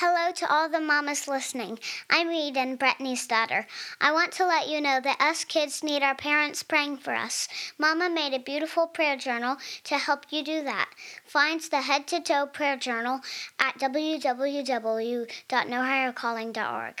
Hello to all the mamas listening. I'm Eden, Brittany's daughter. I want to let you know that us kids need our parents praying for us. Mama made a beautiful prayer journal to help you do that. Find the head to toe prayer journal at www.nohighercalling.org.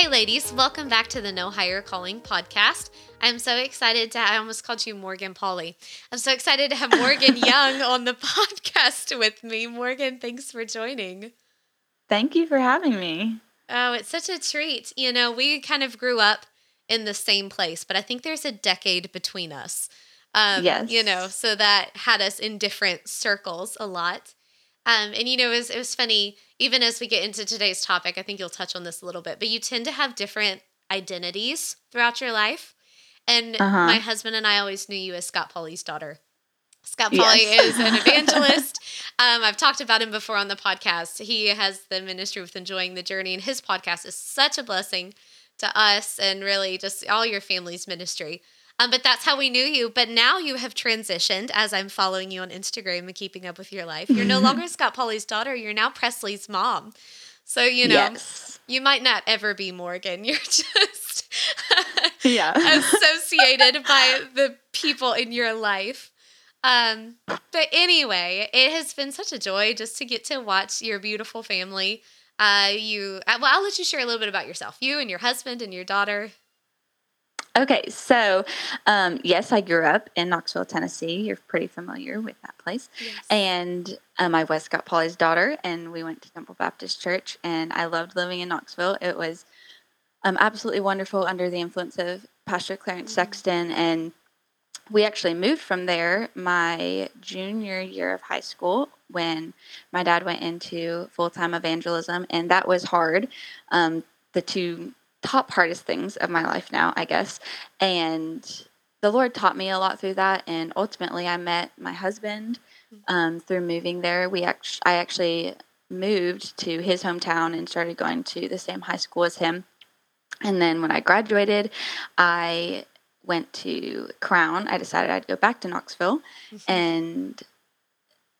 Hey, ladies, welcome back to the No Higher Calling podcast. I'm so excited to, I almost called you Morgan Pauley. I'm so excited to have Morgan Young on the podcast with me. Morgan, thanks for joining. Thank you for having me. Oh, it's such a treat. You know, we kind of grew up in the same place, but I think there's a decade between us. Um, yes. You know, so that had us in different circles a lot. Um, and you know, it was, it was funny, even as we get into today's topic, I think you'll touch on this a little bit, but you tend to have different identities throughout your life. And Uh-huh. my husband and I always knew you as Scott Pauley's daughter. Scott Pauley Yes. is an evangelist. um, I've talked about him before on the podcast. He has the ministry with Enjoying the Journey, and his podcast is such a blessing to us and really just all your family's ministry. Um, but that's how we knew you. But now you have transitioned as I'm following you on Instagram and keeping up with your life. You're no longer Scott Pauley's daughter, you're now Presleigh's mom. So, you know, Yes. you might not ever be Morgan. You're just Yeah. associated by the people in your life. Um, but anyway, it has been such a joy just to get to watch your beautiful family. Uh, you, uh, well, I'll let you share a little bit about yourself, you and your husband and your daughter. Okay, so um, yes, I grew up in Knoxville, Tennessee. You're pretty familiar with that place. And um, I was Scott Pauley's daughter, and we went to Temple Baptist Church, and I loved living in Knoxville. It was um, absolutely wonderful under the influence of Pastor Clarence Sexton, and we actually moved from there my junior year of high school when my dad went into full time evangelism, and that was hard. Um, the two top hardest things of my life now, I guess. And the Lord taught me a lot through that. And ultimately, I met my husband um, through moving there. We act- I actually moved to his hometown and started going to the same high school as him. And then when I graduated, I went to Crown. I decided I'd go back to Knoxville. And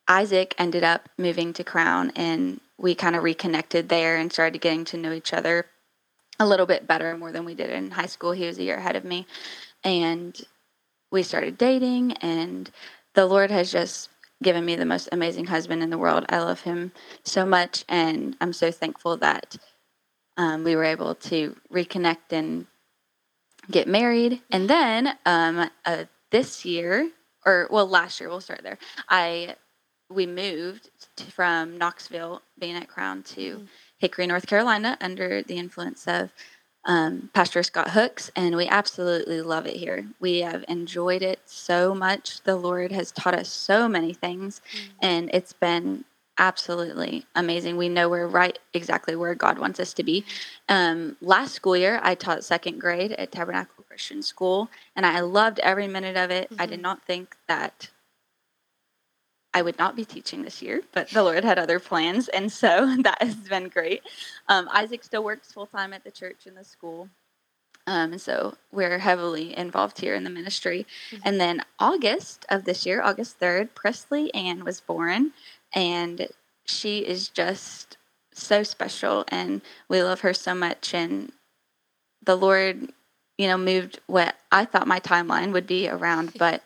Isaac ended up moving to Crown, and we kind of reconnected there and started getting to know each other a little bit better more than we did in high school. He was a year ahead of me. And we started dating, and the Lord has just given me the most amazing husband in the world. I love him so much, and I'm so thankful that um, we were able to reconnect and get married. And then um, uh, this year, or well, last year, we'll start there. I we moved to, from Knoxville, being at Crown, to Hickory, North Carolina, under the influence of um, Pastor Scott Hooks, and we absolutely love it here. We have enjoyed it so much. The Lord has taught us so many things, and it's been absolutely amazing. We know we're right exactly where God wants us to be. Um, last school year, I taught second grade at Tabernacle Christian School, and I loved every minute of it. I did not think that I would not be teaching this year, but the Lord had other plans, and so that has been great. Um, Isaac still works full time at the church and the school, um, and so we're heavily involved here in the ministry. And then August of this year, August third, Presleigh Ann was born, and she is just so special, and we love her so much. And the Lord, you know, moved what I thought my timeline would be around, but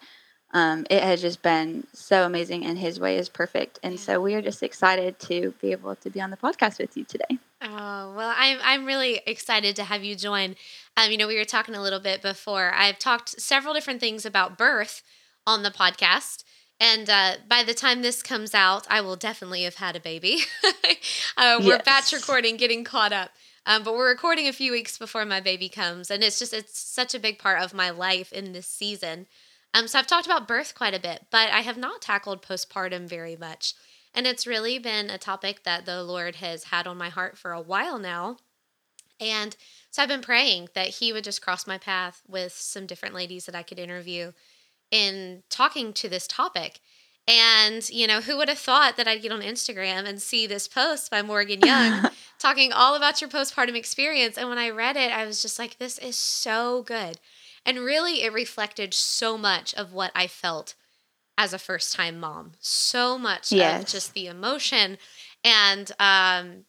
um, it has just been so amazing and his way is perfect and so we are just excited to be able to be on the podcast with you today Oh, well, I'm I'm really excited to have you join. Um, you know, we were talking a little bit before. I've talked several different things about birth on the podcast. And uh, by the time this comes out, I will definitely have had a baby. uh, we're batch recording, getting caught up. Um, but we're recording a few weeks before my baby comes, and it's just it's such a big part of my life in this season. Um, so I've talked about birth quite a bit, but I have not tackled postpartum very much. And it's really been a topic that the Lord has had on my heart for a while now. And so I've been praying that He would just cross my path with some different ladies that I could interview in talking to this topic. And, you know, who would have thought that I'd get on Instagram and see this post by Morgan Young talking all about your postpartum experience? And when I read it, I was just like, this is so good. And really, it reflected so much of what I felt as a first time mom. So much yes. of just the emotion and um,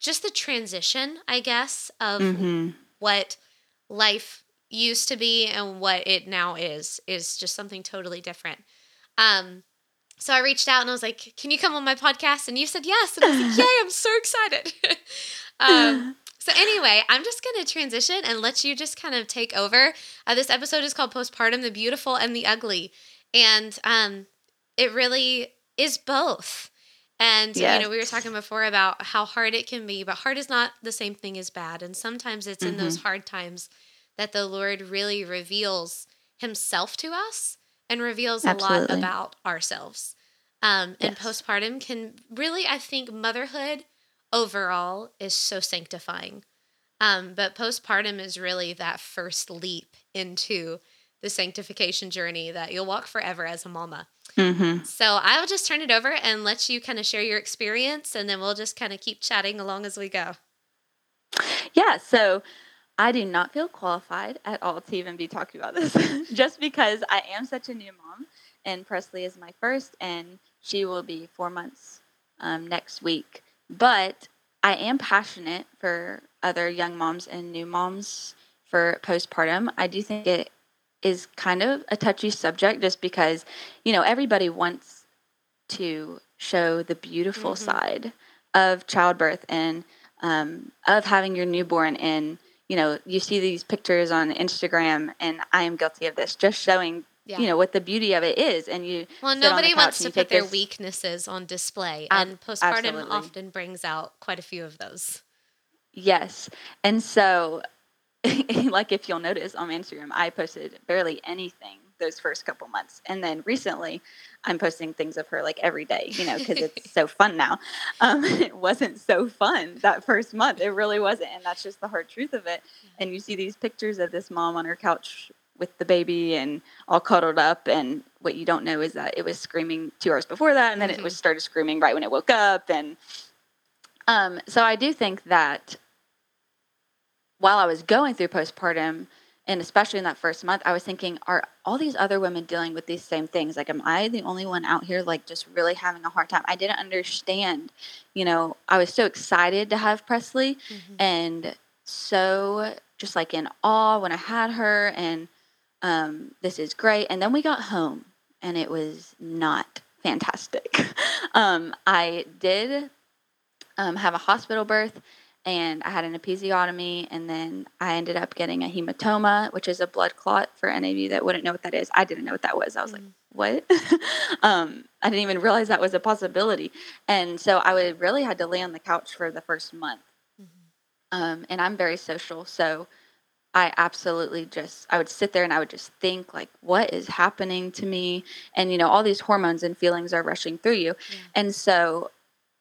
just the transition, I guess, of mm-hmm. what life used to be and what it now is, is just something totally different. Um, so I reached out and I was like, "Can you come on my podcast?" And you said yes, and I was like, "Yay! I'm so excited." um, so anyway, I'm just gonna transition and let you just kind of take over. Uh, this episode is called "Postpartum: The Beautiful and the Ugly," and um, it really is both. And yes. you know, we were talking before about how hard it can be, but hard is not the same thing as bad. And sometimes it's mm-hmm. in those mm-hmm. hard times that the Lord really reveals Himself to us and reveals Absolutely. a lot about ourselves. Um, and yes. postpartum can really, I think, motherhood overall is so sanctifying. Um, but postpartum is really that first leap into the sanctification journey that you'll walk forever as a mama. Mm-hmm. So I'll just turn it over and let you kind of share your experience, and then we'll just kind of keep chatting along as we go. Yeah. So I do not feel qualified at all to even be talking about this, just because I am such a new mom, and Presleigh is my first, and she will be four months um, next week. But I am passionate for other young moms and new moms for postpartum. I do think it is kind of a touchy subject just because, you know, everybody wants to show the beautiful mm-hmm. side of childbirth and um, of having your newborn and you know, you see these pictures on Instagram, and I am guilty of this, just showing yeah. you know what the beauty of it is and you well nobody wants to put their this... weaknesses on display and postpartum Absolutely. often brings out quite a few of those yes and so like if you'll notice on instagram i posted barely anything those first couple months. And then recently, I'm posting things of her like every day, you know, because it's so fun now. Um, it wasn't so fun that first month. It really wasn't. And that's just the hard truth of it. And you see these pictures of this mom on her couch with the baby and all cuddled up. And what you don't know is that it was screaming two hours before that. And then mm-hmm. it was started screaming right when it woke up. And um, so I do think that while I was going through postpartum, and especially in that first month i was thinking are all these other women dealing with these same things like am i the only one out here like just really having a hard time i didn't understand you know i was so excited to have presleigh mm-hmm. and so just like in awe when i had her and um, this is great and then we got home and it was not fantastic um, i did um, have a hospital birth and I had an episiotomy, and then I ended up getting a hematoma, which is a blood clot. For any of you that wouldn't know what that is, I didn't know what that was. I was mm-hmm. like, "What?" um, I didn't even realize that was a possibility, and so I would really had to lay on the couch for the first month. Mm-hmm. Um, and I'm very social, so I absolutely just I would sit there and I would just think like, "What is happening to me?" And you know, all these hormones and feelings are rushing through you, yeah. and so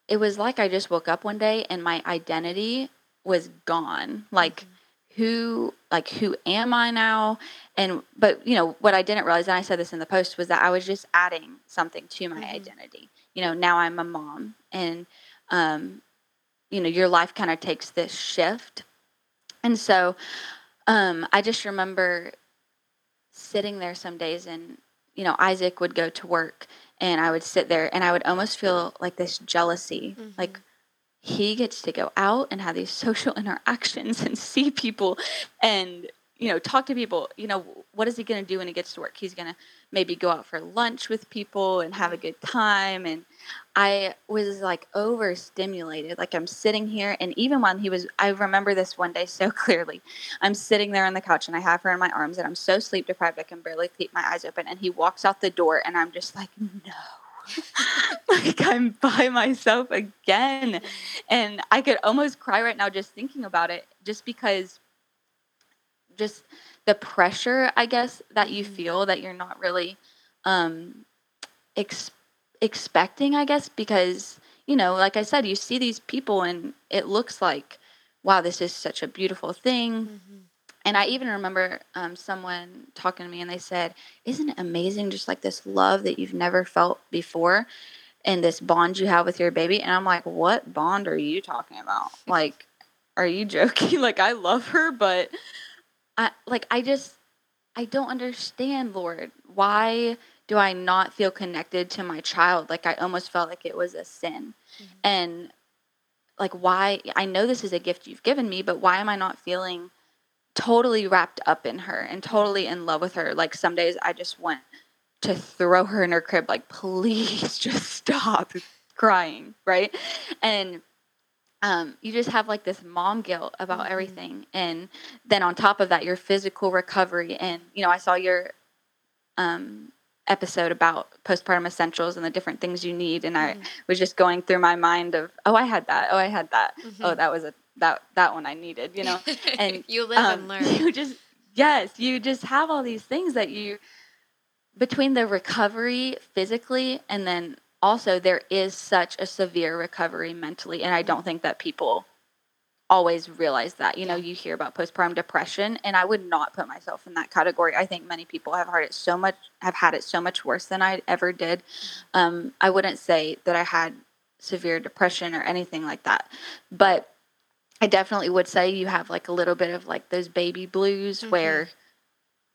it was like I just woke up one day and my identity was gone. Like mm-hmm. who like who am I now? And but you know what I didn't realize, and I said this in the post, was that I was just adding something to my mm-hmm. identity. You know, now I'm a mom, and um, you know, your life kind of takes this shift, and so um, I just remember sitting there some days, and you know, Isaac would go to work and I would sit there and I would almost feel like this jealousy, mm-hmm. like he gets to go out and have these social interactions and see people and you know talk to people you know what is he going to do when he gets to work? He's going to maybe go out for lunch with people and have a good time and i was like overstimulated. Like i'm sitting here and even when he was i remember this one day so clearly. I'm sitting there on the couch and i have her in my arms and i'm so sleep deprived i can barely keep my eyes open and he walks out the door and i'm just like no. Like I'm by myself again. And I could almost cry right now just thinking about it, just because just the pressure, I guess, that you mm-hmm. feel that you're not really um, ex- expecting, I guess, because, you know, like I said, you see these people and it looks like, wow, this is such a beautiful thing. Mm-hmm. And I even remember um, someone talking to me and they said, Isn't it amazing just like this love that you've never felt before and this bond you have with your baby? And I'm like, What bond are you talking about? Like, are you joking? like, I love her, but I like, I just, I don't understand, Lord. Why do I not feel connected to my child? Like, I almost felt like it was a sin. Mm-hmm. And like, why? I know this is a gift you've given me, but why am I not feeling totally wrapped up in her and totally in love with her. Like some days I just want to throw her in her crib, like, please just stop crying, right? And um, you just have like this mom guilt about mm-hmm. everything. And then on top of that, your physical recovery. And, you know, I saw your um, episode about postpartum essentials and the different things you need. And mm-hmm. I was just going through my mind of, oh, I had that. Oh, I had that. Oh, mm-hmm. Oh, that was a that that one I needed, you know. And you live um, and learn. You just yes, you just have all these things that you between the recovery physically and then also there is such a severe recovery mentally and I don't think that people always realize that. You know, you hear about postpartum depression and I would not put myself in that category. I think many people have had it so much have had it so much worse than I ever did. Mm-hmm. Um, I wouldn't say that I had severe depression or anything like that. But I definitely would say you have like a little bit of like those baby blues mm-hmm. where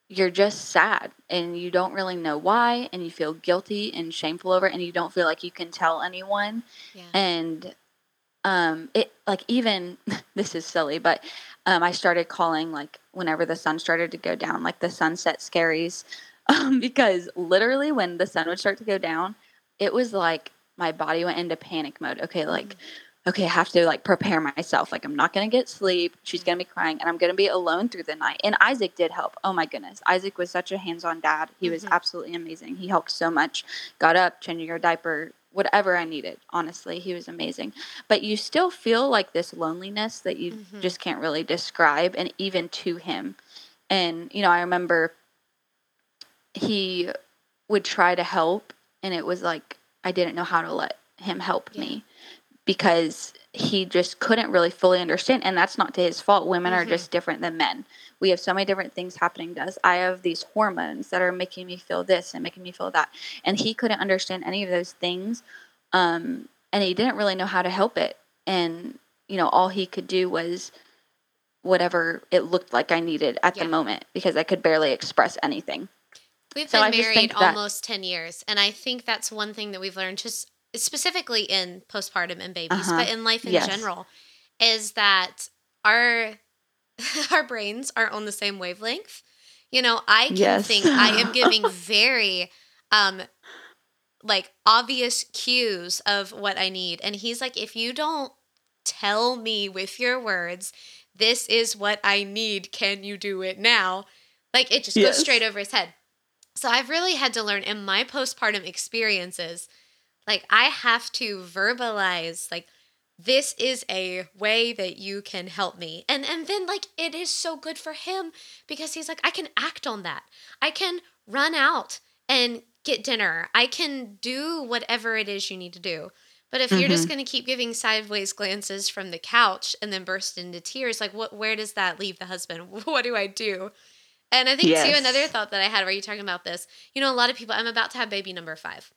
you're just sad and you don't really know why and you feel guilty and shameful over it and you don't feel like you can tell anyone. Yeah. And um it like even this is silly, but um I started calling like whenever the sun started to go down, like the sunset scaries. Um, because literally when the sun would start to go down, it was like my body went into panic mode. Okay, like mm-hmm okay, I have to like prepare myself. Like I'm not going to get sleep. She's going to be crying and I'm going to be alone through the night. And Isaac did help. Oh my goodness. Isaac was such a hands-on dad. He mm-hmm. was absolutely amazing. He helped so much. Got up, changing your diaper, whatever I needed. Honestly, he was amazing. But you still feel like this loneliness that you mm-hmm. just can't really describe and even to him. And you know, I remember he would try to help and it was like I didn't know how to let him help yeah. me because he just couldn't really fully understand and that's not to his fault women mm-hmm. are just different than men we have so many different things happening to us i have these hormones that are making me feel this and making me feel that and he couldn't understand any of those things um, and he didn't really know how to help it and you know all he could do was whatever it looked like i needed at yeah. the moment because i could barely express anything We've so been married almost 10 years. And I think that's one thing that we've learned just specifically in postpartum and babies, uh-huh. but in life in yes. general, is that our our brains are on the same wavelength. You know, I can yes. think I am giving very um like obvious cues of what I need. And he's like, if you don't tell me with your words, this is what I need, can you do it now? Like it just yes. goes straight over his head. So I've really had to learn in my postpartum experiences like I have to verbalize like this is a way that you can help me. And and then like it is so good for him because he's like I can act on that. I can run out and get dinner. I can do whatever it is you need to do. But if mm-hmm. you're just mm-hmm. going to keep giving sideways glances from the couch and then burst into tears, like what where does that leave the husband? What do I do? And I think yes. too another thought that I had while you talking about this, you know, a lot of people I'm about to have baby number 5.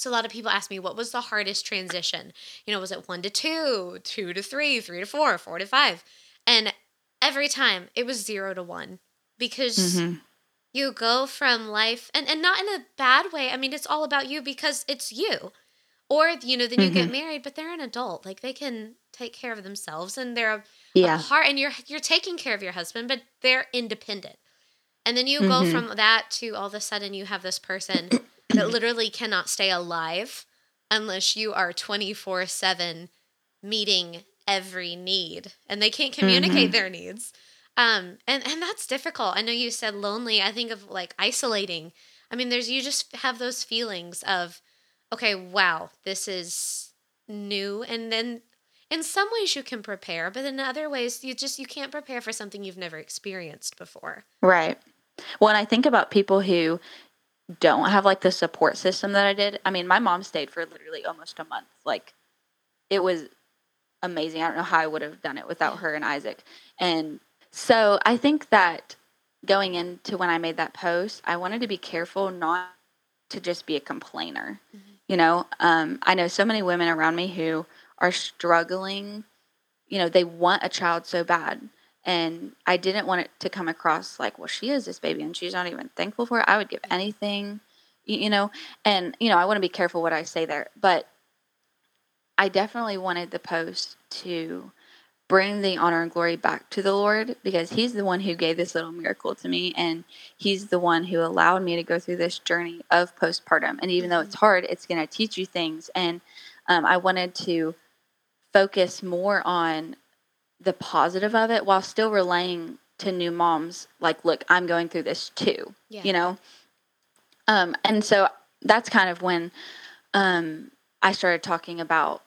So a lot of people ask me, what was the hardest transition? You know, was it one to two, two to three, three to four, four to five? And every time it was zero to one because mm-hmm. you go from life and, and not in a bad way. I mean, it's all about you because it's you. Or, you know, then you mm-hmm. get married, but they're an adult. Like they can take care of themselves and they're a, yeah. and you're you're taking care of your husband, but they're independent. And then you mm-hmm. go from that to all of a sudden you have this person that literally cannot stay alive unless you are 24 7 meeting every need and they can't communicate mm-hmm. their needs. Um, and, and that's difficult. I know you said lonely. I think of like isolating. I mean, there's, you just have those feelings of, okay, wow, this is new. And then in some ways you can prepare, but in other ways you just, you can't prepare for something you've never experienced before. Right. Well, and I think about people who don't have like the support system that I did. I mean, my mom stayed for literally almost a month. Like it was amazing. I don't know how I would have done it without her and Isaac. And so I think that going into when I made that post, I wanted to be careful not to just be a complainer. Mm-hmm. You know, um, I know so many women around me who are struggling. You know, they want a child so bad. And I didn't want it to come across like, well, she is this baby and she's not even thankful for it. I would give anything, you know, and, you know, I want to be careful what I say there. But I definitely wanted the post to bring the honor and glory back to the Lord because He's the one who gave this little miracle to me. And He's the one who allowed me to go through this journey of postpartum. And even though it's mm-hmm. hard, it's going to teach you things. And um, I wanted to focus more on the positive of it while still relaying to new moms like look i'm going through this too yeah. you know um and so that's kind of when um i started talking about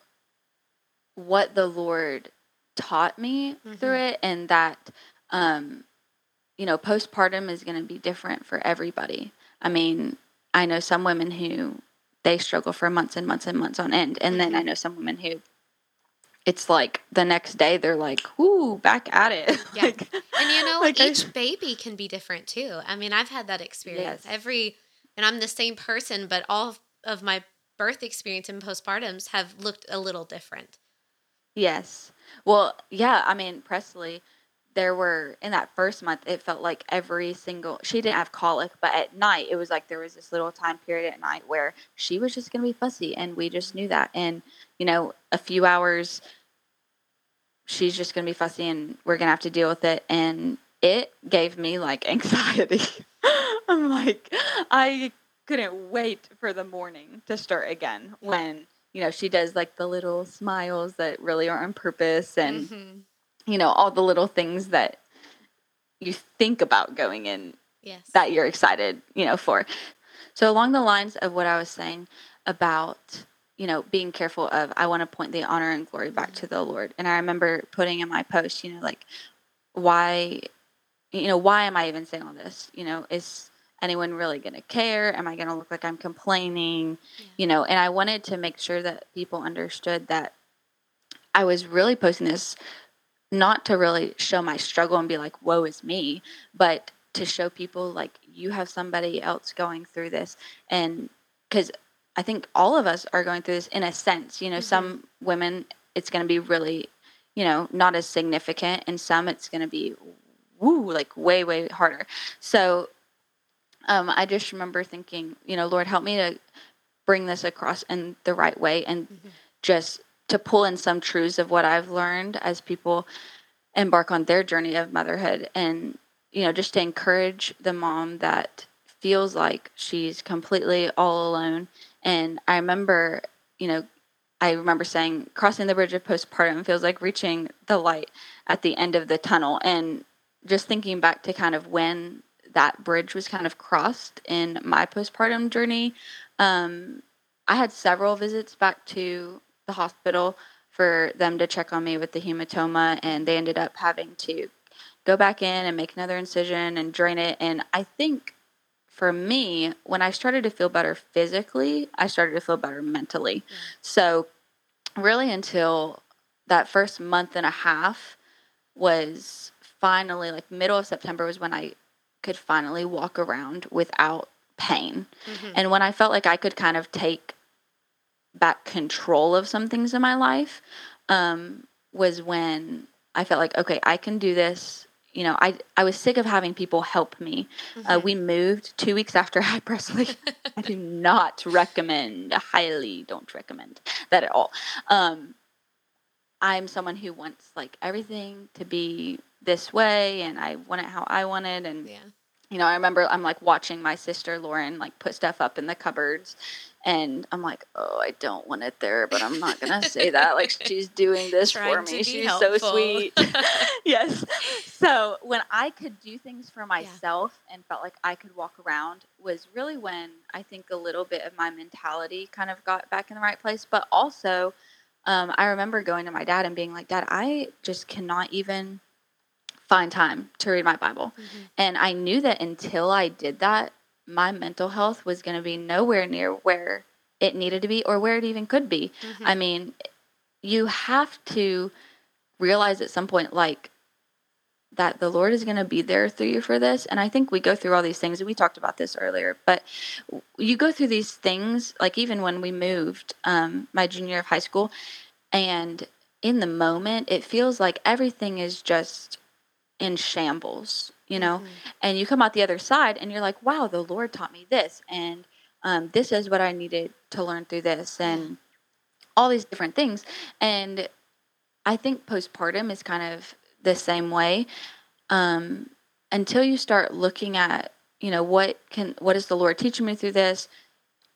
what the lord taught me mm-hmm. through it and that um you know postpartum is going to be different for everybody i mean i know some women who they struggle for months and months and months on end and then i mm-hmm. know some women who it's like the next day they're like, "Ooh, back at it." Yeah, like, and you know, like each I, baby can be different too. I mean, I've had that experience. Yes. Every, and I'm the same person, but all of my birth experience and postpartums have looked a little different. Yes. Well, yeah. I mean, Presleigh, there were in that first month, it felt like every single. She didn't have colic, but at night, it was like there was this little time period at night where she was just going to be fussy, and we just knew that. And you know, a few hours, she's just going to be fussy and we're going to have to deal with it. And it gave me like anxiety. I'm like, I couldn't wait for the morning to start again when, you know, she does like the little smiles that really are on purpose and, mm-hmm. you know, all the little things that you think about going in yes. that you're excited, you know, for. So, along the lines of what I was saying about you know, being careful of, I want to point the honor and glory back to the Lord. And I remember putting in my post, you know, like, why, you know, why am I even saying all this? You know, is anyone really going to care? Am I going to look like I'm complaining? Yeah. You know, and I wanted to make sure that people understood that I was really posting this not to really show my struggle and be like, woe is me, but to show people like you have somebody else going through this. And because I think all of us are going through this in a sense. You know, mm-hmm. some women it's going to be really, you know, not as significant, and some it's going to be, woo, like way way harder. So, um, I just remember thinking, you know, Lord, help me to bring this across in the right way, and mm-hmm. just to pull in some truths of what I've learned as people embark on their journey of motherhood, and you know, just to encourage the mom that feels like she's completely all alone and I remember, you know, I remember saying crossing the bridge of postpartum feels like reaching the light at the end of the tunnel. And just thinking back to kind of when that bridge was kind of crossed in my postpartum journey, um, I had several visits back to the hospital for them to check on me with the hematoma, and they ended up having to go back in and make another incision and drain it. And I think for me, when I started to feel better physically, I started to feel better mentally. Mm. So, really, until that first month and a half was finally like middle of September was when I could finally walk around without pain. Mm-hmm. And when I felt like I could kind of take back control of some things in my life, um, was when I felt like, okay, I can do this you know, I I was sick of having people help me. Uh, mm-hmm. Uh, we moved two weeks after I Presleigh. I do not recommend, highly don't recommend that at all. Um, I'm someone who wants like everything to be this way, and I want it how I want it, and yeah. you know, I remember I'm like watching my sister Lauren like put stuff up in the cupboards, and I'm like, oh, I don't want it there, but I'm not gonna say that. Like she's doing this for me. She's helpful. so sweet. yes. So when I could do things for myself yeah. and felt like I could walk around was really when I think a little bit of my mentality kind of got back in the right place. But also, um, I remember going to my dad and being like, Dad, I just cannot even find time to read my Bible. Mm-hmm. And I knew that until I did that, my mental health was going to be nowhere near where it needed to be or where it even could be. Mm-hmm. I mean, you have to realize at some point, like, that the Lord is going to be there through you for this. And I think we go through all these things, and we talked about this earlier, but you go through these things, like even when we moved um, my junior year of high school, and in the moment, it feels like everything is just in shambles, you know? Mhm. And you come out the other side and you're like, wow, the Lord taught me this. And um, this is what I needed to learn through this. And all these different things. And I think postpartum is kind of the same way. Um, until you start looking at, you know, what can, what is the Lord teaching me through this?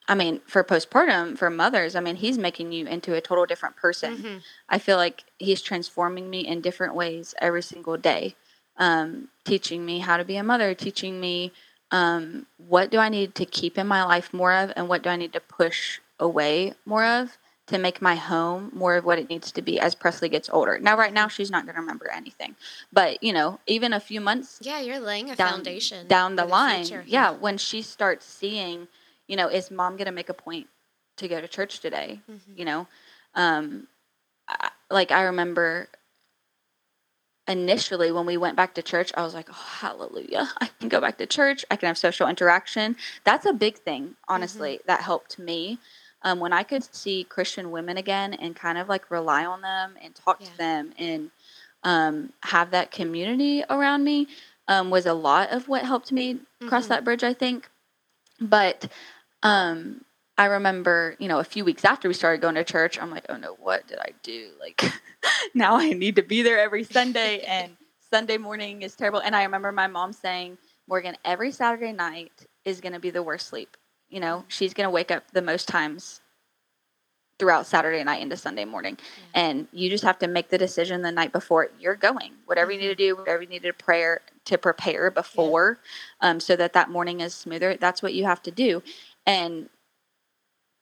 I mean, for postpartum, for mothers, I mean, He's making you into a total different person. Mhm. I feel like He's transforming me in different ways every single day, um, teaching me how to be a mother, teaching me um, what do I need to keep in my life more of, and what do I need to push away more of to make my home more of what it needs to be as Presleigh gets older. Now, right now, she's not going to remember anything, but you know, even a few months Yeah, you're laying a down foundation down the for line, future. yeah, when she starts seeing, you know, is mom going to make a point to go to church today? Mhm. You know, um, I, like I remember initially when we went back to church, I was like, oh, hallelujah. I can go back to church. I can have social interaction. That's a big thing, honestly, that helped me. Um, when I could see Christian women again and kind of like rely on them and talk Yeah. to them and um, have that community around me um, was a lot of what helped me cross Mhm. that bridge, I think. But um, I remember, you know, a few weeks after we started going to church, I'm like, oh no, what did I do? Like, now I need to be there every Sunday, and Sunday morning is terrible. And I remember my mom saying, Morgan, every Saturday night is going to be the worst sleep. You know, she's going to wake up the most times throughout Saturday night into Sunday morning. And you just have to make the decision the night before you're going. Whatever you need to do, whatever you need to prayer to prepare before, um, so that that morning is smoother. That's what you have to do. And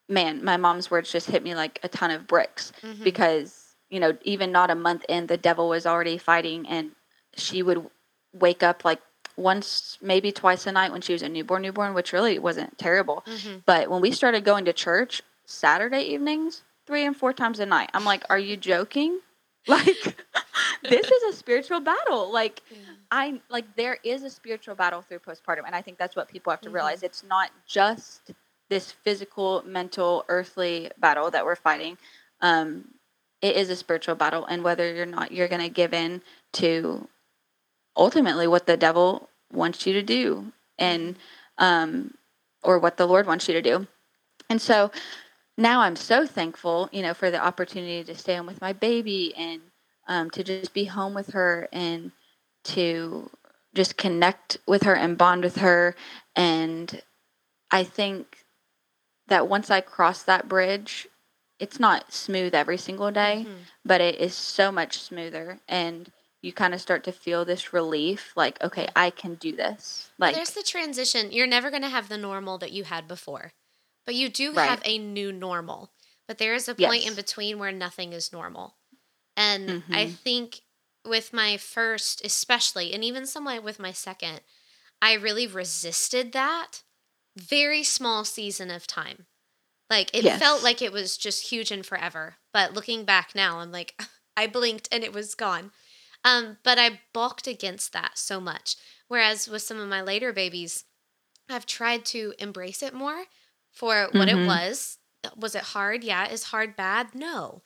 man, my mom's words just hit me like a ton of bricks Mhm. because you know even not a month in, the devil was already fighting, and she would wake up like once, maybe twice a night when she was a newborn, newborn, which really wasn't terrible. Mhm. But when we started going to church Saturday evenings, three and four times a night, I'm like, are you joking? Like, this is a spiritual battle. Like, Yeah. I like there is a spiritual battle through postpartum, and I think that's what people have to Mhm. realize. It's not just this physical, mental, earthly battle that we're fighting. Um, it is a spiritual battle, and whether you're not, you're going to give in to ultimately what the devil wants you to do, and um, or what the Lord wants you to do. And so now I'm so thankful, you know, for the opportunity to stay home with my baby and um, to just be home with her and to just connect with her and bond with her. And I think that once I cross that bridge, it's not smooth every single day, Mhm. but it is so much smoother. And you kind of start to feel this relief like, okay, I can do this. Like, There's the transition. You're never going to have the normal that you had before, but you do Right. have a new normal. But there is a point in between where nothing is normal. And I Mhm. think with my first, especially, and even somewhat with my second, I really resisted that very small season of time. Like it felt like it was just huge and forever. But looking back now, I'm like, I blinked and it was gone. Um, but I balked against that so much. Whereas with some of my later babies, I've tried to embrace it more for what it Mhm. was. Was it hard? Yeah. Is hard bad? No.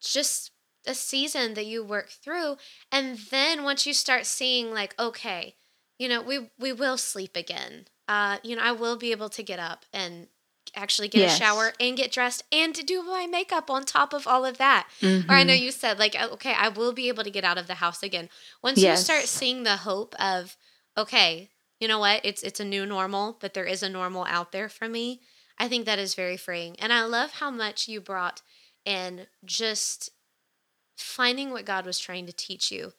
Just a season that you work through. And then once you start seeing like, okay, you know, we we will sleep again. Uh, you know, I will be able to get up and actually get Yes. a shower and get dressed and to do my makeup on top of all of that. Or I know Mhm. you said like, uh, okay, I will be able to get out of the house again. Once you start seeing the hope of, okay, you know what, it's it's a new normal, but there is a normal out there for me. I think that is very freeing, and I love how much you brought in just finding what God was trying to teach you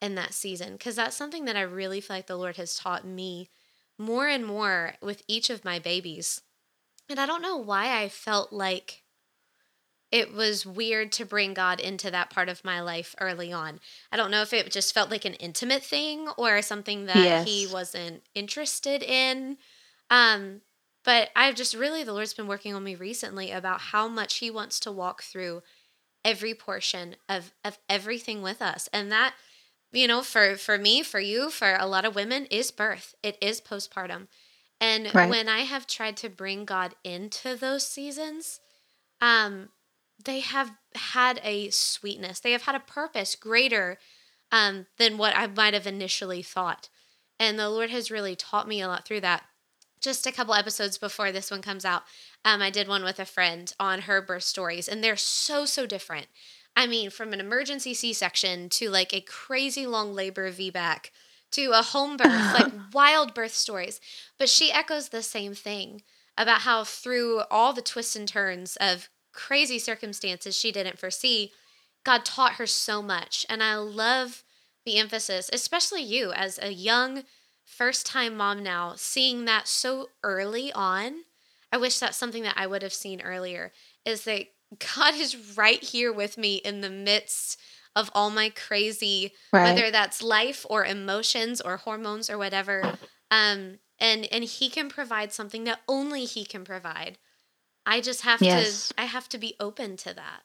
in that season, because that's something that I really feel like the Lord has taught me more and more with each of my babies. And I don't know why I felt like it was weird to bring God into that part of my life early on. I don't know if it just felt like an intimate thing or something that he wasn't interested in. Um, but I've just really, the Lord's been working on me recently about how much He wants to walk through every portion of, of everything with us. And that, you know, for, for me, for you, for a lot of women, is birth, it is postpartum. And right. when I have tried to bring God into those seasons, um, they have had a sweetness. They have had a purpose greater um, than what I might have initially thought. And the Lord has really taught me a lot through that. Just a couple episodes before this one comes out, um, I did one with a friend on her birth stories, and they're so, so different. I mean, from an emergency C section to like a crazy long labor VBAC to a home birth, like wild birth stories. But she echoes the same thing about how through all the twists and turns of crazy circumstances she didn't foresee, God taught her so much. And I love the emphasis, especially you as a young first time mom now, seeing that so early on. I wish that's something that I would have seen earlier is that God is right here with me in the midst of all my crazy, right. whether that's life or emotions or hormones or whatever. Um, and and he can provide something that only he can provide. I just have yes. to I have to be open to that.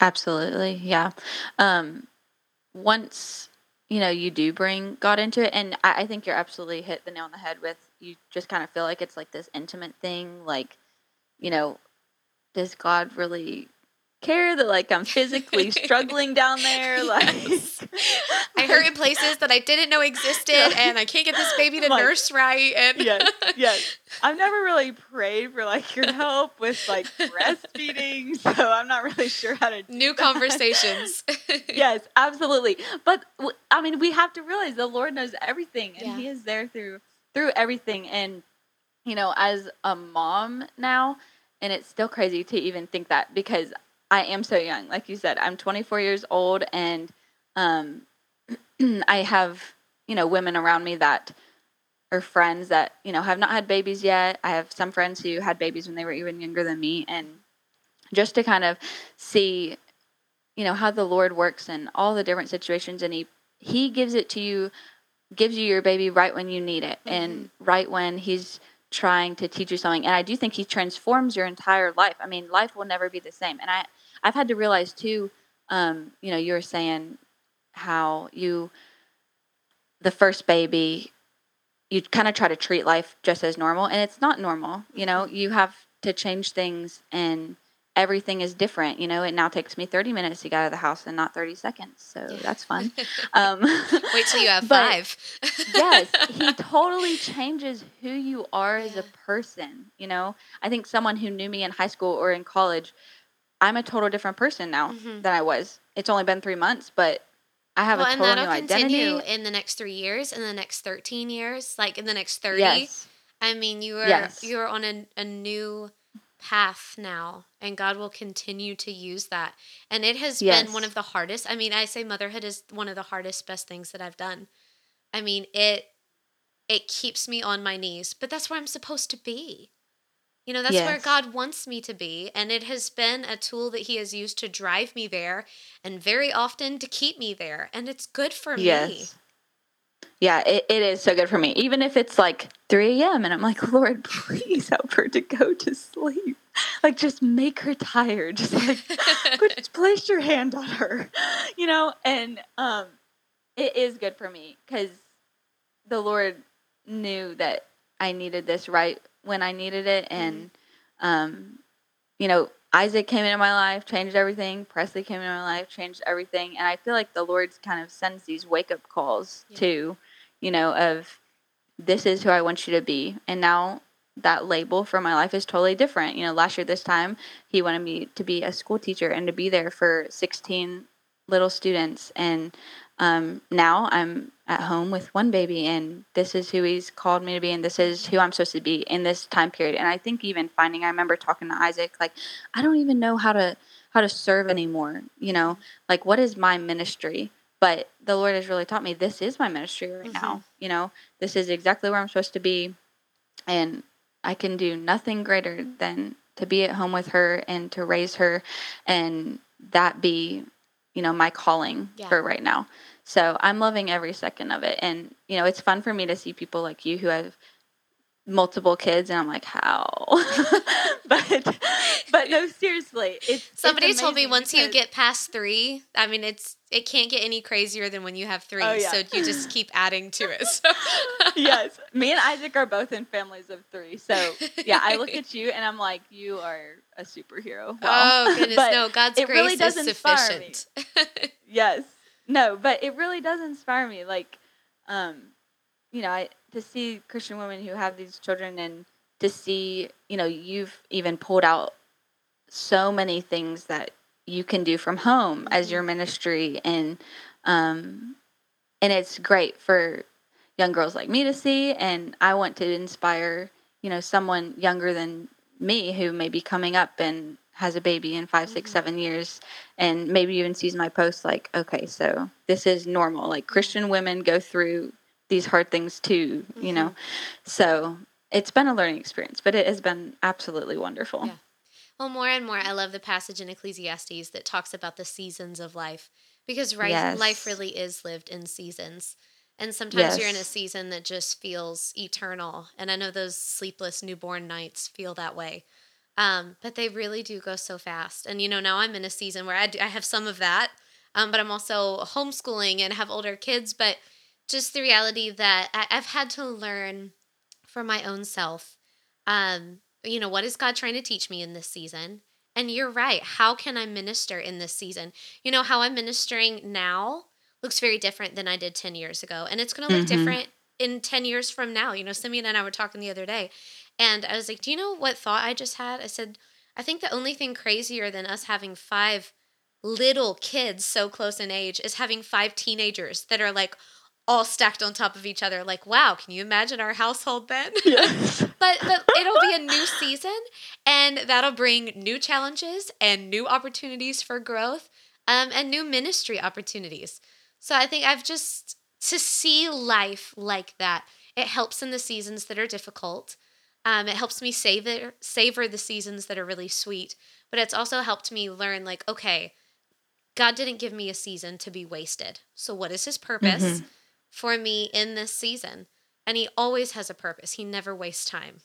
Absolutely. Yeah. Um once you know you do bring God into it and I, I think you're absolutely hit the nail on the head with you just kind of feel like it's like this intimate thing like you know does God really care that like I'm physically struggling down there. Like I hurt in places that I didn't know existed, and I can't get this baby to like, nurse right. And yes, yes, I've never really prayed for like your help with like breastfeeding, so I'm not really sure how to. New that. conversations. yes, absolutely. But I mean, we have to realize the Lord knows everything, and yeah. He is there through through everything. And you know, as a mom now. And it's still crazy to even think that because I am so young. Like you said, I'm 24 years old and um, I have, you know, women around me that are friends that, you know, have not had babies yet. I have some friends who had babies when they were even younger than me. And just to kind of see, you know, how the Lord works in all the different situations and he he gives it to you gives you your baby right when you need it mm-hmm. and right when he's trying to teach you something and i do think he transforms your entire life i mean life will never be the same and i I've had to realize too, um, you know, you were saying how you, the first baby, you kind of try to treat life just as normal, and it's not normal. You know, you have to change things, and everything is different. You know, it now takes me 30 minutes to get out of the house and not 30 seconds. So that's fun. Um, Wait till you have five. yes, he totally changes who you are yeah. as a person. You know, I think someone who knew me in high school or in college I'm a total different person now mm-hmm. than I was. It's only been three months, but I have well, a total new identity. in the next three years, in the next thirteen years, like in the next thirty. Yes. I mean, you are yes. you are on a, a new path now, and God will continue to use that. And it has yes. been one of the hardest. I mean, I say motherhood is one of the hardest, best things that I've done. I mean, it it keeps me on my knees, but that's where I'm supposed to be. You know, that's yes. where God wants me to be. And it has been a tool that He has used to drive me there and very often to keep me there. And it's good for yes. me. Yeah, it, it is so good for me. Even if it's like 3 a.m. and I'm like, Lord, please help her to go to sleep. Like, just make her tired. Just like, just place your hand on her, you know? And um, it is good for me because the Lord knew that I needed this right when I needed it. And, mm-hmm. um, you know, Isaac came into my life, changed everything. Presleigh came into my life, changed everything. And I feel like the Lord kind of sends these wake up calls yeah. too, you know, of this is who I want you to be. And now that label for my life is totally different. You know, last year this time, he wanted me to be a school teacher and to be there for 16 little students. And um, now I'm at home with one baby and this is who he's called me to be and this is who I'm supposed to be in this time period. And I think even finding I remember talking to Isaac like I don't even know how to how to serve anymore, you know? Like what is my ministry? But the Lord has really taught me this is my ministry right mm-hmm. now. You know, this is exactly where I'm supposed to be and I can do nothing greater than to be at home with her and to raise her and that be, you know, my calling yeah. for right now. So I'm loving every second of it. And, you know, it's fun for me to see people like you who have multiple kids and I'm like, how? but but no, seriously. It's Somebody it's told me once you get past three, I mean it's it can't get any crazier than when you have three. Oh, yeah. So you just keep adding to it. So. Yes. Me and Isaac are both in families of three. So yeah, I look at you and I'm like, you are a superhero. Wow. Oh goodness, no! God's it grace really is sufficient. Yes. No, but it really does inspire me. Like, um, you know, I to see Christian women who have these children and to see, you know, you've even pulled out so many things that you can do from home as your mm-hmm. ministry and um and it's great for young girls like me to see and I want to inspire, you know, someone younger than me who may be coming up and has a baby in five, six, mm-hmm. seven years and maybe even sees my post like, okay, so this is normal. Like mm-hmm. Christian women go through these hard things too, you know. So it's been a learning experience, but it has been absolutely wonderful. Yeah. Well, more and more, I love the passage in Ecclesiastes that talks about the seasons of life because right, Yes. life really is lived in seasons. And sometimes you're in a season that just feels eternal. And I know those sleepless newborn nights feel that way. Um, but they really do go so fast. And, you know, now I'm in a season where I, do, I have some of that, um, but I'm also homeschooling and have older kids. But just the reality that I, I've had to learn for my own self um, you know, what is God trying to teach me in this season? And you're right. How can I minister in this season? You know, how I'm ministering now looks very different than I did 10 years ago. And it's going to look Mhm. different in 10 years from now. You know, Simeon and I were talking the other day, and I was like, Do you know what thought I just had? I said, I think the only thing crazier than us having five little kids so close in age is having five teenagers that are like all stacked on top of each other. Like, wow, can you imagine our household then? Yes. but but it'll be a new season and that'll bring new challenges and new opportunities for growth um, and new ministry opportunities so i think i've just to see life like that it helps in the seasons that are difficult um, it helps me savor savor the seasons that are really sweet but it's also helped me learn like okay god didn't give me a season to be wasted so what is his purpose for me in this season and he always has a purpose. He never wastes time.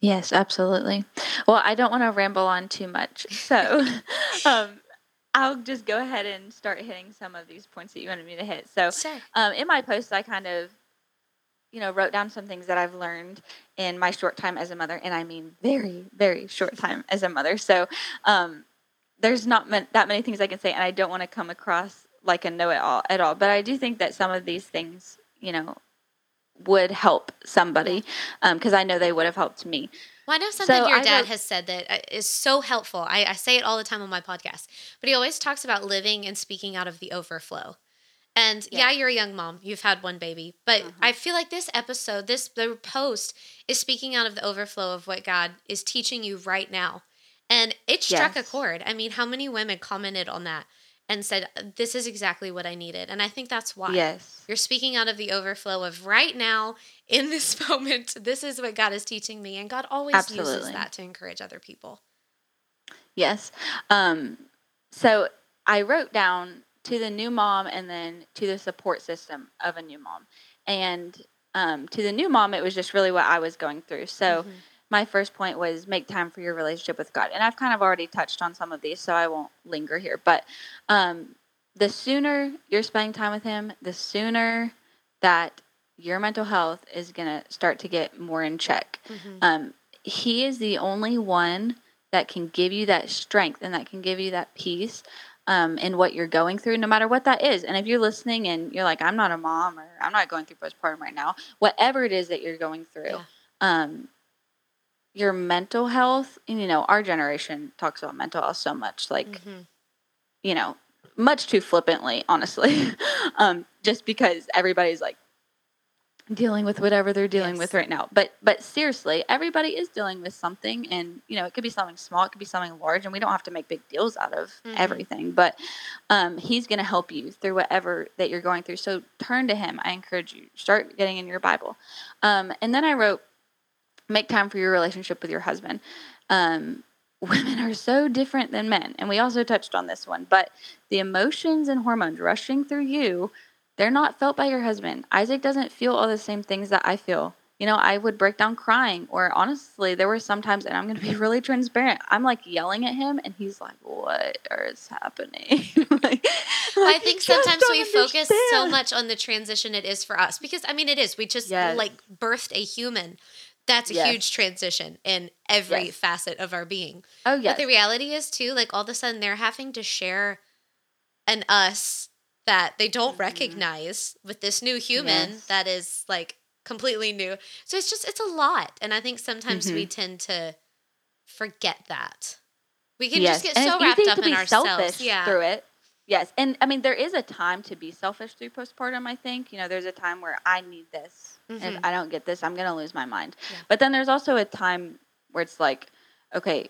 Yes, absolutely. Well, I don't want to ramble on too much. So, um, I'll just go ahead and start hitting some of these points that you wanted me to hit. So, Sure. um, in my post, I kind of, you know, wrote down some things that I've learned in my short time as a mother, and I mean very, very short time as a mother. So, um, there's not that many things I can say, and I don't want to come across like a know-it-all at all. But I do think that some of these things, you know, would help somebody because I know they would have helped me. Well, I know something So your dad has said that uh, so helpful. I, I say it all the time on my podcast, but he always talks about living and speaking out of the overflow. And yeah, Yeah. you're a young mom. You've had one baby, but I feel like this episode, this the post is speaking out of the overflow of what God is teaching you right now. And it struck a chord. I mean, how many women commented on that and said, This is exactly what I needed? And I think that's why. Yes. You're speaking out of the overflow of right now, in this moment, this is what God is teaching me. And God always uses that to encourage other people. Yes. Um, so I wrote down to the new mom and then to the support system of a new mom. And um, to the new mom, it was just really what I was going through. So Mhm. My first point was make time for your relationship with God. And I've kind of already touched on some of these, so I won't linger here. But um, the sooner you're spending time with Him, the sooner that your mental health is going to start to get more in check. Mhm. Um, he is the only one that can give you that strength and that can give you that peace um, in what you're going through, no matter what that is. And if you're listening and you're like, I'm not a mom or I'm not going through postpartum right now, whatever it is that you're going through, Yeah. um, your mental health, and you know, our generation talks about mental health so much, like, Mhm. you know, much too flippantly, honestly, um, just because everybody's like dealing with whatever they're dealing Yes. with right now. But but seriously, everybody is dealing with something, and you know, it could be something small, it could be something large, and we don't have to make big deals out of Mhm. everything. But um, he's going to help you through whatever that you're going through. So turn to him. I encourage you. Start getting in your Bible. Um, and then I wrote, make time for your relationship with your husband. Um, women are so different than men. And we also touched on this one, but the emotions and hormones rushing through you, they're not felt by your husband. Isaac doesn't feel all the same things that I feel you know, I would break down crying. Or honestly, there were some times, and I'm going to be really transparent. I'm like yelling at him, and he's like, "What is happening?" like, I think sometimes we focus so much on the transition it is for us because I mean, it is. We just yes. like birthed a human. That's a yes. huge transition in every yes. facet of our being. Oh yeah. But the reality is too, like all of a sudden they're having to share an us that they don't mm-hmm. recognize with this new human that is like completely new. So it's just it's a lot, and I think sometimes mm-hmm. we tend to forget that. We can yes. just get and so wrapped up in ourselves. Yeah. Through it. Yes. And I mean there is a time to be selfish through postpartum, I think. You know, there's a time where I need this. Mm-hmm. And I don't get this, I'm gonna lose my mind. Yeah. But then there's also a time where it's like, okay,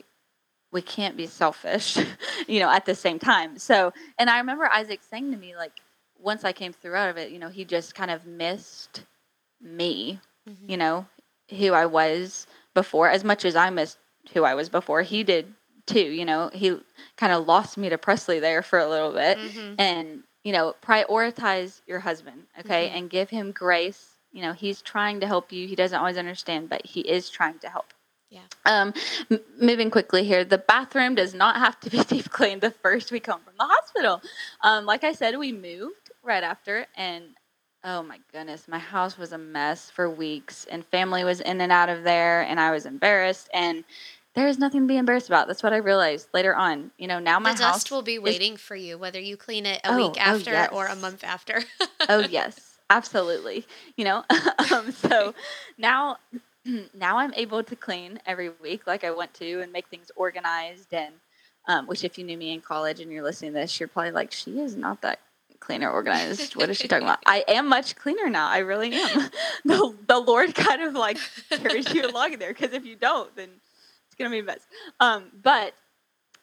we can't be selfish, you know, at the same time. So and I remember Isaac saying to me, like, once I came through out of it, you know, he just kind of missed me, mm-hmm. you know, who I was before, as much as I missed who I was before, he did too. You know, he kind of lost me to Presleigh there for a little bit. Mm-hmm. And, you know, prioritize your husband, okay, mm-hmm. and give him grace. You know, he's trying to help you. He doesn't always understand, but he is trying to help. Yeah. Um, m- moving quickly here, the bathroom does not have to be deep cleaned the first we come from the hospital. Um, like I said, we moved right after, and Oh my goodness, my house was a mess for weeks, and family was in and out of there, and I was embarrassed. And there is nothing to be embarrassed about. That's what I realized later on. You know, now my the dust will be waiting is, for you, whether you clean it a oh, week oh, after oh yes. or a month after. oh yes, absolutely. You know, um, so now, now I'm able to clean every week like I want to, and make things organized. And um, which, if you knew me in college and you're listening to this, you're probably like, she is not that cleaner, organized. What is she talking about? I am much cleaner now. I really am. the, the Lord kind of like carries you along there because if you don't, then it's going to be a mess. Um, but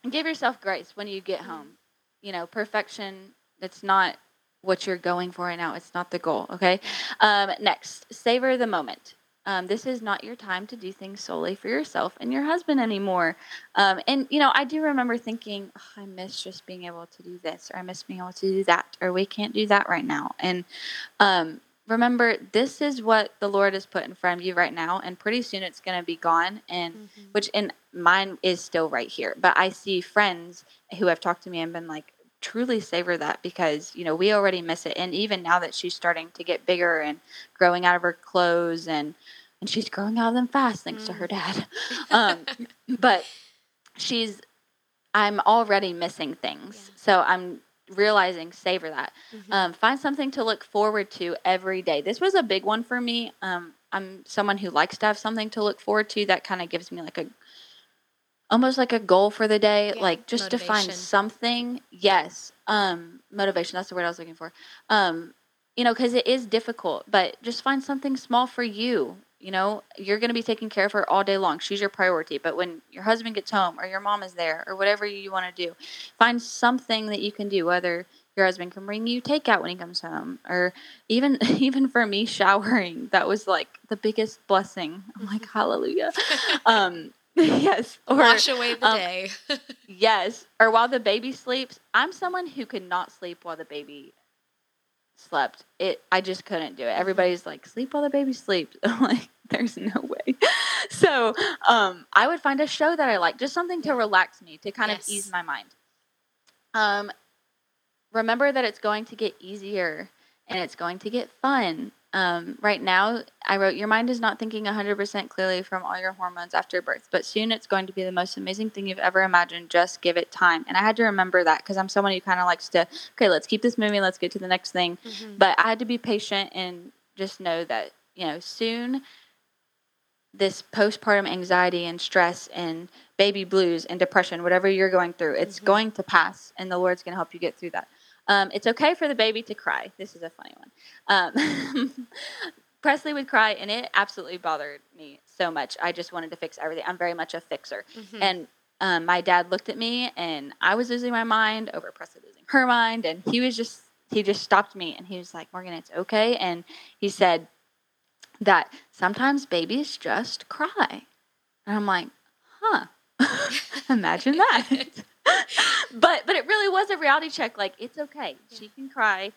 give yourself grace when you get home. You know, perfection, it's not what you're going for right now. It's not the goal, okay? Um, next, savor the moment. Um, this is not your time to do things solely for yourself and your husband anymore. Um, and, you know, I do remember thinking, oh, I miss just being able to do this, or I miss being able to do that, or we can't do that right now. And um, remember, this is what the Lord has put in front of you right now, and pretty soon it's going to be gone. And mm-hmm. which, in mine is still right here. But I see friends who have talked to me and been like, truly savor that because you know we already miss it and even now that she's starting to get bigger and growing out of her clothes and and she's growing out of them fast thanks mm. to her mm. dad um, but she's i'm already missing things yeah. so i'm realizing savor that mm-hmm. um, find something to look forward to every day this was a big one for me um, i'm someone who likes to have something to look forward to that kind of gives me like a almost like a goal for the day, yeah, like just motivation. to find something. Yes, um, motivation. That's the word I was looking for. Um, you know, because it is difficult, but just find something small for you. You know, you're going to be taking care of her all day long. She's your priority. But when your husband gets home, or your mom is there, or whatever you want to do, find something that you can do. Whether your husband can bring you takeout when he comes home, or even even for me, showering. That was like the biggest blessing. I'm like, hallelujah. um, yes. Or, Wash away the um, day. yes. Or while the baby sleeps. I'm someone who could not sleep while the baby slept. It I just couldn't do it. Everybody's like, sleep while the baby sleeps. I'm like, there's no way. So um, I would find a show that I like, just something to relax me, to kind yes. of ease my mind. Um, remember that it's going to get easier and it's going to get fun um, right now, I wrote, Your mind is not thinking 100% clearly from all your hormones after birth, but soon it's going to be the most amazing thing you've ever imagined. Just give it time. And I had to remember that because I'm someone who kind of likes to, okay, let's keep this moving, let's get to the next thing. Mm-hmm. But I had to be patient and just know that, you know, soon this postpartum anxiety and stress and baby blues and depression, whatever you're going through, it's mm-hmm. going to pass, and the Lord's going to help you get through that. Um, it's okay for the baby to cry. This is a funny one. Um, Presleigh would cry, and it absolutely bothered me so much. I just wanted to fix everything. I'm very much a fixer. Mm-hmm. And um, my dad looked at me, and I was losing my mind over Presleigh losing her mind. And he was just, he just stopped me, and he was like, Morgan, it's okay. And he said that sometimes babies just cry. And I'm like, huh, imagine that. but but it really was a reality check. Like it's okay. Yeah. She can cry.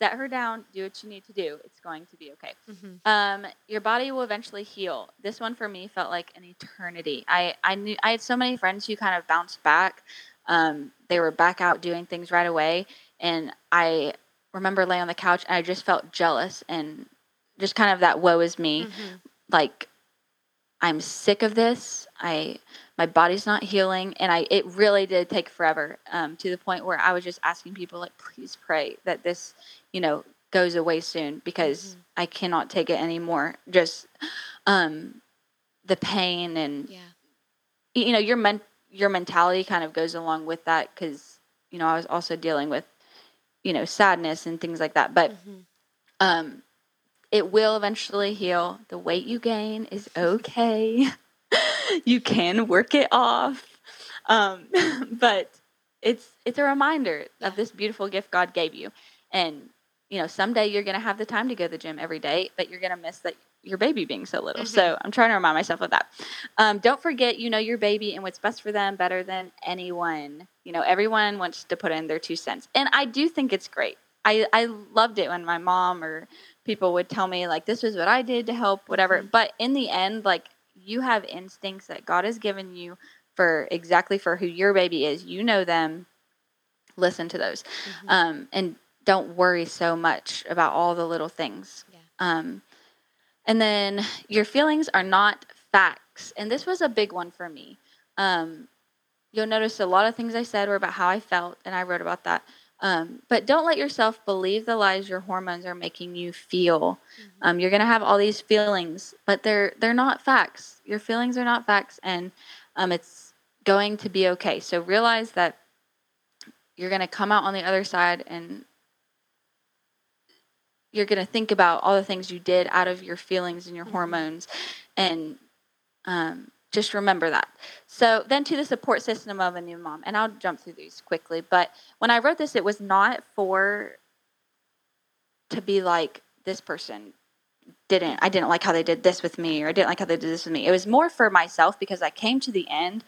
set her down, do what you need to do. It's going to be okay. Mhm. Um, your body will eventually heal. This one for me felt like an eternity. I I knew I had so many friends who kind of bounced back. Um, they were back out doing things right away, and I remember laying on the couch and I just felt jealous and just kind of that woe is me. Mhm. Like I'm sick of this. I my body's not healing, and I it really did take forever um, to the point where I was just asking people like, please pray that this you know goes away soon because Mhm. I cannot take it anymore. Just um, the pain and Yeah. you know your men- your mentality kind of goes along with that because you know I was also dealing with you know sadness and things like that, but Mhm. um, it will eventually heal. The weight you gain is okay. you can work it off, um, but it's it's a reminder of this beautiful gift God gave you, and you know someday you're gonna have the time to go to the gym every day, but you're gonna miss that your baby being so little. So I'm trying to remind myself of that. Um, don't forget, you know your baby and what's best for them better than anyone. You know everyone wants to put in their two cents, and I do think it's great. I, I loved it when my mom or people would tell me like this was what I did to help whatever Mhm. but in the end like you have instincts that God has given you for exactly for who your baby is. You know them. Listen to those. Mhm. um, and don't worry so much about all the little things. Yeah. um, and then your feelings are not facts. And this was a big one for me. Um, you'll notice a lot of things I said were about how I felt and I wrote about that um, but don't let yourself believe the lies your hormones are making you feel. Mhm. Um, you're gonna have all these feelings, but they're they're not facts. Your feelings are not facts, and um, it's going to be okay. So realize that you're gonna come out on the other side, and you're gonna think about all the things you did out of your feelings and your Mhm. hormones, and um, just remember that. So then to the support system of a new mom, and I'll jump through these quickly. But when I wrote this, it was not for to be like this person didn't I didn't like how they did this with me or I didn't like how they did this with me. It was more for myself because I came to the end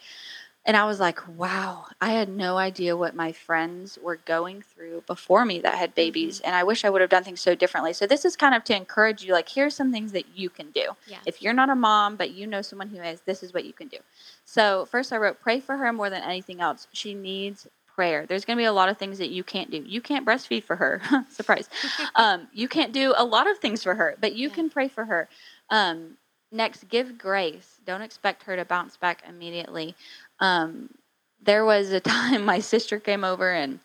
and I was like, wow, I had no idea what my friends were going through before me that had babies and I wish I would have done things so differently. So this is kind of to encourage you like here's some things that you can do. Yeah. If you're not a mom, but you know someone who is, this is what you can do. So, first, I wrote, pray for her more than anything else. She needs prayer. There's going to be a lot of things that you can't do. You can't breastfeed for her. Surprise. um, you can't do a lot of things for her, but you Yeah. can pray for her. Um, next, give grace. Don't expect her to bounce back immediately. Um, there was a time my sister came over and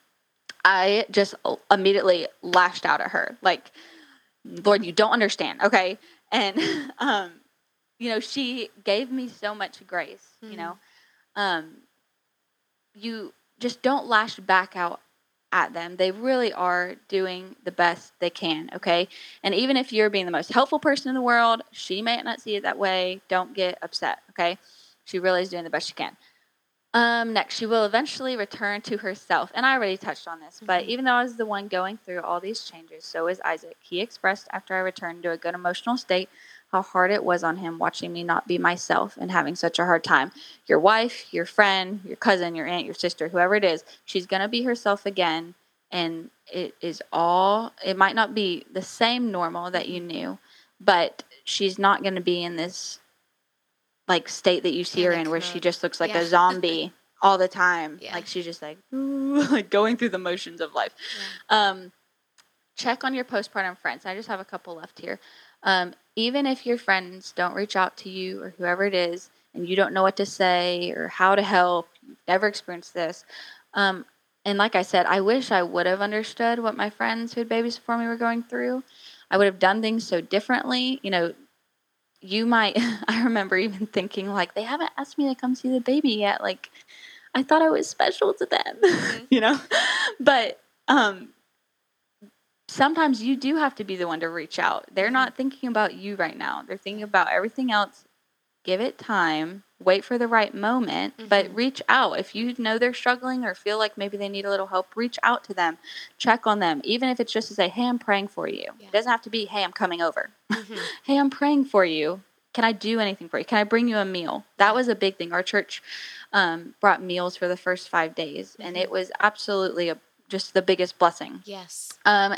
I just immediately lashed out at her. Like, Lord, you don't understand. Okay. And, um, you know, she gave me so much grace, you Mhm. know. Um, you just don't lash back out at them. They really are doing the best they can, okay? And even if you're being the most helpful person in the world, she may not see it that way. Don't get upset, okay? She really is doing the best she can. Um, next, she will eventually return to herself. And I already touched on this, but Mhm. even though I was the one going through all these changes, so is Isaac. He expressed after I returned to a good emotional state how hard it was on him watching me not be myself and having such a hard time. Your wife, your friend, your cousin, your aunt, your sister, whoever it is, she's going to be herself again. And it is all, it might not be the same normal that you knew, but she's not going to be in this like state that you see her in where she just looks like Yeah. a zombie all the time. Yeah. Like she's just like, ooh, like going through the motions of life. Um, check on your postpartum friends. I just have a couple left here. Um, even if your friends don't reach out to you or whoever it is, and you don't know what to say or how to help, you've never experienced this. Um, and like I said, I wish I would have understood what my friends who had babies before me were going through. I would have done things so differently. You know, you might, I remember even thinking, like, they haven't asked me to come see the baby yet. Like, I thought I was special to them, Mhm. you know? But, um, sometimes you do have to be the one to reach out. They're not thinking about you right now. They're thinking about everything else. Give it time, wait for the right moment, but Mhm. reach out. If you know they're struggling or feel like maybe they need a little help, reach out to them, check on them, even if it's just to say, Hey, I'm praying for you. Yeah. It doesn't have to be, Hey, I'm coming over. Mhm. Hey, I'm praying for you. Can I do anything for you? Can I bring you a meal? That was a big thing. Our church um, brought meals for the first five days, and Mhm. it was absolutely a just the biggest blessing. Yes. Um,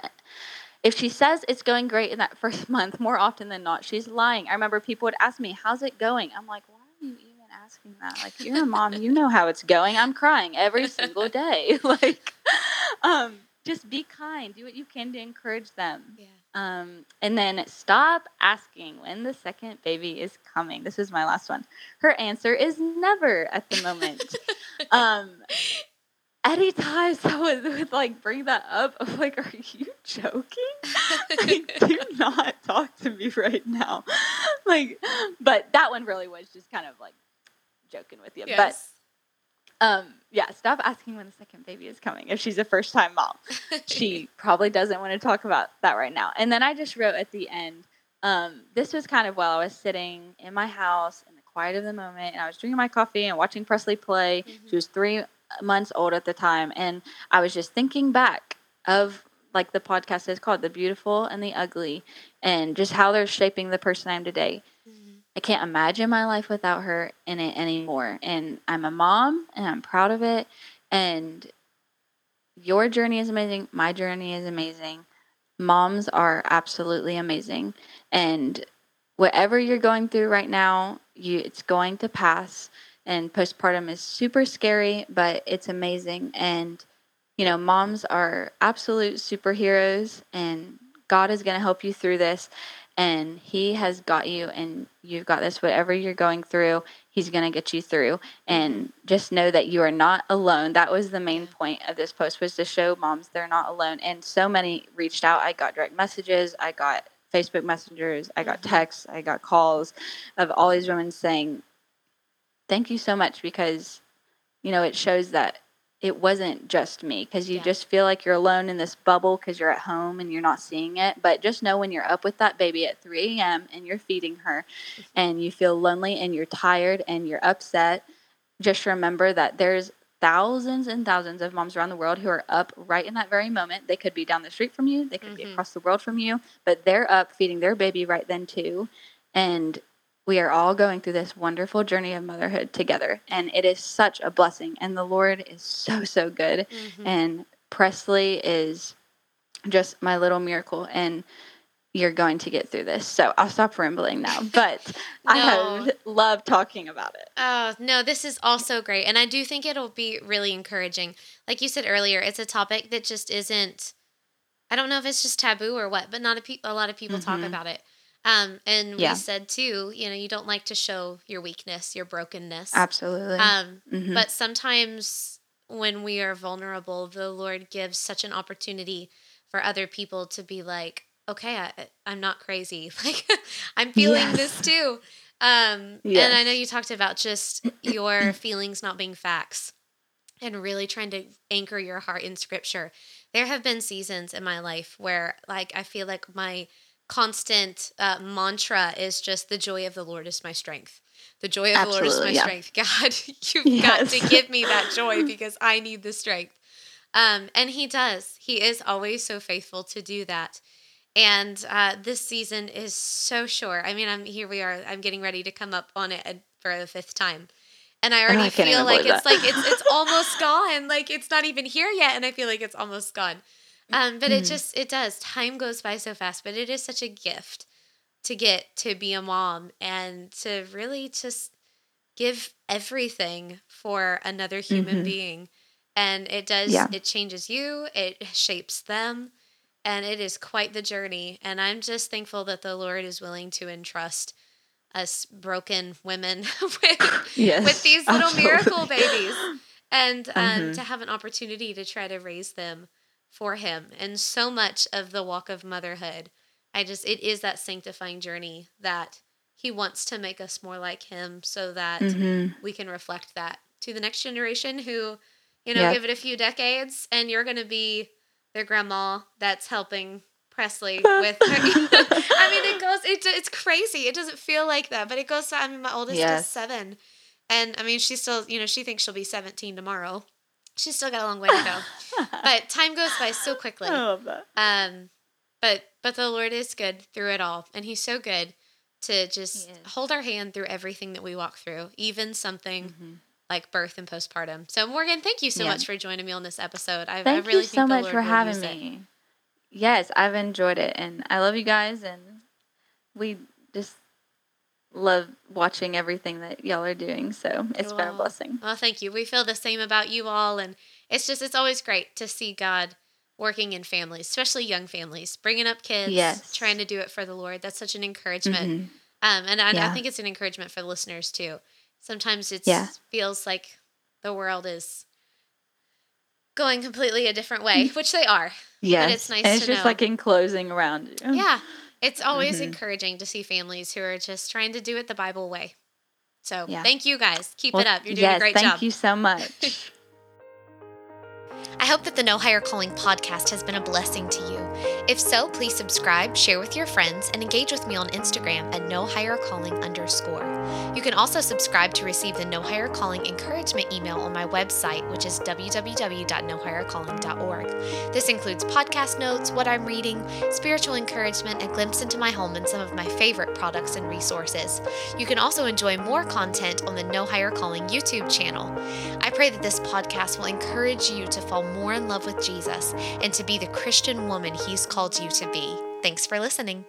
if she says it's going great in that first month, more often than not, she's lying. I remember people would ask me, "How's it going?" I'm like, "Why are you even asking that? Like, you're a mom, you know how it's going. I'm crying every single day. like, um, just be kind. Do what you can to encourage them. Yeah. Um, and then stop asking when the second baby is coming. This is my last one. Her answer is never at the moment. um, anytime someone would like bring that up, I'm like, are you joking? like, do not talk to me right now. like, but that one really was just kind of like joking with you. Yes. But um, yeah, stop asking when the second baby is coming if she's a first time mom. she probably doesn't want to talk about that right now. And then I just wrote at the end, um, this was kind of while I was sitting in my house in the quiet of the moment and I was drinking my coffee and watching Presleigh play. Mhm. She was three months old at the time. And I was just thinking back of like the podcast is called The Beautiful and the Ugly and just how they're shaping the person I am today. Mhm. I can't imagine my life without her in it anymore. And I'm a mom and I'm proud of it. And your journey is amazing. My journey is amazing. Moms are absolutely amazing. And whatever you're going through right now, you it's going to pass. And postpartum is super scary, but it's amazing. And you know, moms are absolute superheroes and God is going to help you through this and he has got you and you've got this. Whatever you're going through he's going to get you through. And just know that you are not alone. That was the main point of this post was to show moms they're not alone. And so many reached out. I got direct messages. I got facebook messengers. I got Mhm. texts. I got calls of all these women saying thank you so much because you know it shows that it wasn't just me because you Yeah. just feel like you're alone in this bubble because you're at home and you're not seeing it. But just know when you're up with that baby at 3 a.m. and you're feeding her and you feel lonely and you're tired and you're upset, just remember that there's thousands and thousands of moms around the world who are up right in that very moment. They could be down the street from you, they could be Mhm. across the world from you, but they're up feeding their baby right then too. And we are all going through this wonderful journey of motherhood together. And it is such a blessing. And the Lord is so, so good. Mhm. And Presleigh is just my little miracle. And you're going to get through this. So I'll stop rambling now. But I No. have loved talking about it. Oh, no, this is also great. And I do think it'll be really encouraging. Like you said earlier, it's a topic that just isn't, I don't know if it's just taboo or what, but not a, pe- a lot of people talk Mhm. about it. Um, and Yeah. we said too, you know, you don't like to show your weakness, your brokenness. Absolutely. Um, Mhm. But sometimes when we are vulnerable, the Lord gives such an opportunity for other people to be like, okay, I, I'm not crazy. Like, I'm feeling Yes. this too. Um, And I know you talked about just your feelings not being facts and really trying to anchor your heart in scripture. There have been seasons in my life where, like, I feel like my constant uh, mantra is just the joy of the Lord is my strength. The joy of the Lord is my yeah. strength. God, you've got to give me that joy because I need the strength. Um, and He does. He is always so faithful to do that. And uh, this season is so short. I mean, I'm here. We are. I'm getting ready to come up on it for the fifth time, and I already Oh, I feel like it's that. like it's it's almost gone. Like it's not even here yet, and I feel like it's almost gone. Um, but it Mhm. just it does. Time goes by so fast, but it is such a gift to get to be a mom and to really just give everything for another human Mhm. being. And it does. Yeah. It changes you. It shapes them and it is quite the journey and i'm just thankful that the lord is willing to entrust us broken women with, yes. with these little absolutely. miracle babies and um, Mhm. to have an opportunity to try to raise them for him and so much of the walk of motherhood i just it is that sanctifying journey that he wants to make us more like him so that Mhm. we can reflect that to the next generation who, you know, Yep. give it a few decades and you're going to be their grandma that's helping Presleigh with her. I mean, it goes, it, it's crazy. It doesn't feel like that, but it goes, I mean, my oldest is seven. And I mean, she's still, you know, she thinks she'll be 17 tomorrow. She's still got a long way to go. but time goes by so quickly. I love that. Um, but but the Lord is good through it all, and He's so good to just hold our hand through everything that we walk through, even something Mhm. like birth and postpartum. So Morgan, thank you so Yeah. much for joining me on this episode. I, Thank I really you so much Lord for having use it. me. Yes, I've enjoyed it, and I love you guys, and we just love watching everything that y'all are doing. So it's been a blessing. Well, thank you. We feel the same about you all, and it's just it's always great to see God working in families, especially young families, bringing up kids, Yes. trying to do it for the Lord. That's such an encouragement. Mhm. Um, and I, I think it's an encouragement for the listeners too. Sometimes it Yeah. feels like the world is going completely a different way, which they are. Yeah, Yes, it's nice and it's to just know. like enclosing around you. Yeah. It's always Mhm. encouraging to see families who are just trying to do it the Bible way. So Yeah. thank you guys. Keep Well, it up. You're doing yes, a great thank job. Thank you so much. I hope that the No Higher Calling podcast has been a blessing to you. If so, please subscribe, share with your friends, and engage with me on Instagram at No Higher Calling underscore. You can also subscribe to receive the No Higher Calling encouragement email on my website, which is www.nohighercalling.org. This includes podcast notes, what I'm reading, spiritual encouragement, a glimpse into my home, and some of my favorite products and resources. You can also enjoy more content on the No Higher Calling YouTube channel. I pray that this podcast will encourage you to fall more in love with Jesus and to be the Christian woman He's called you to be. Thanks for listening.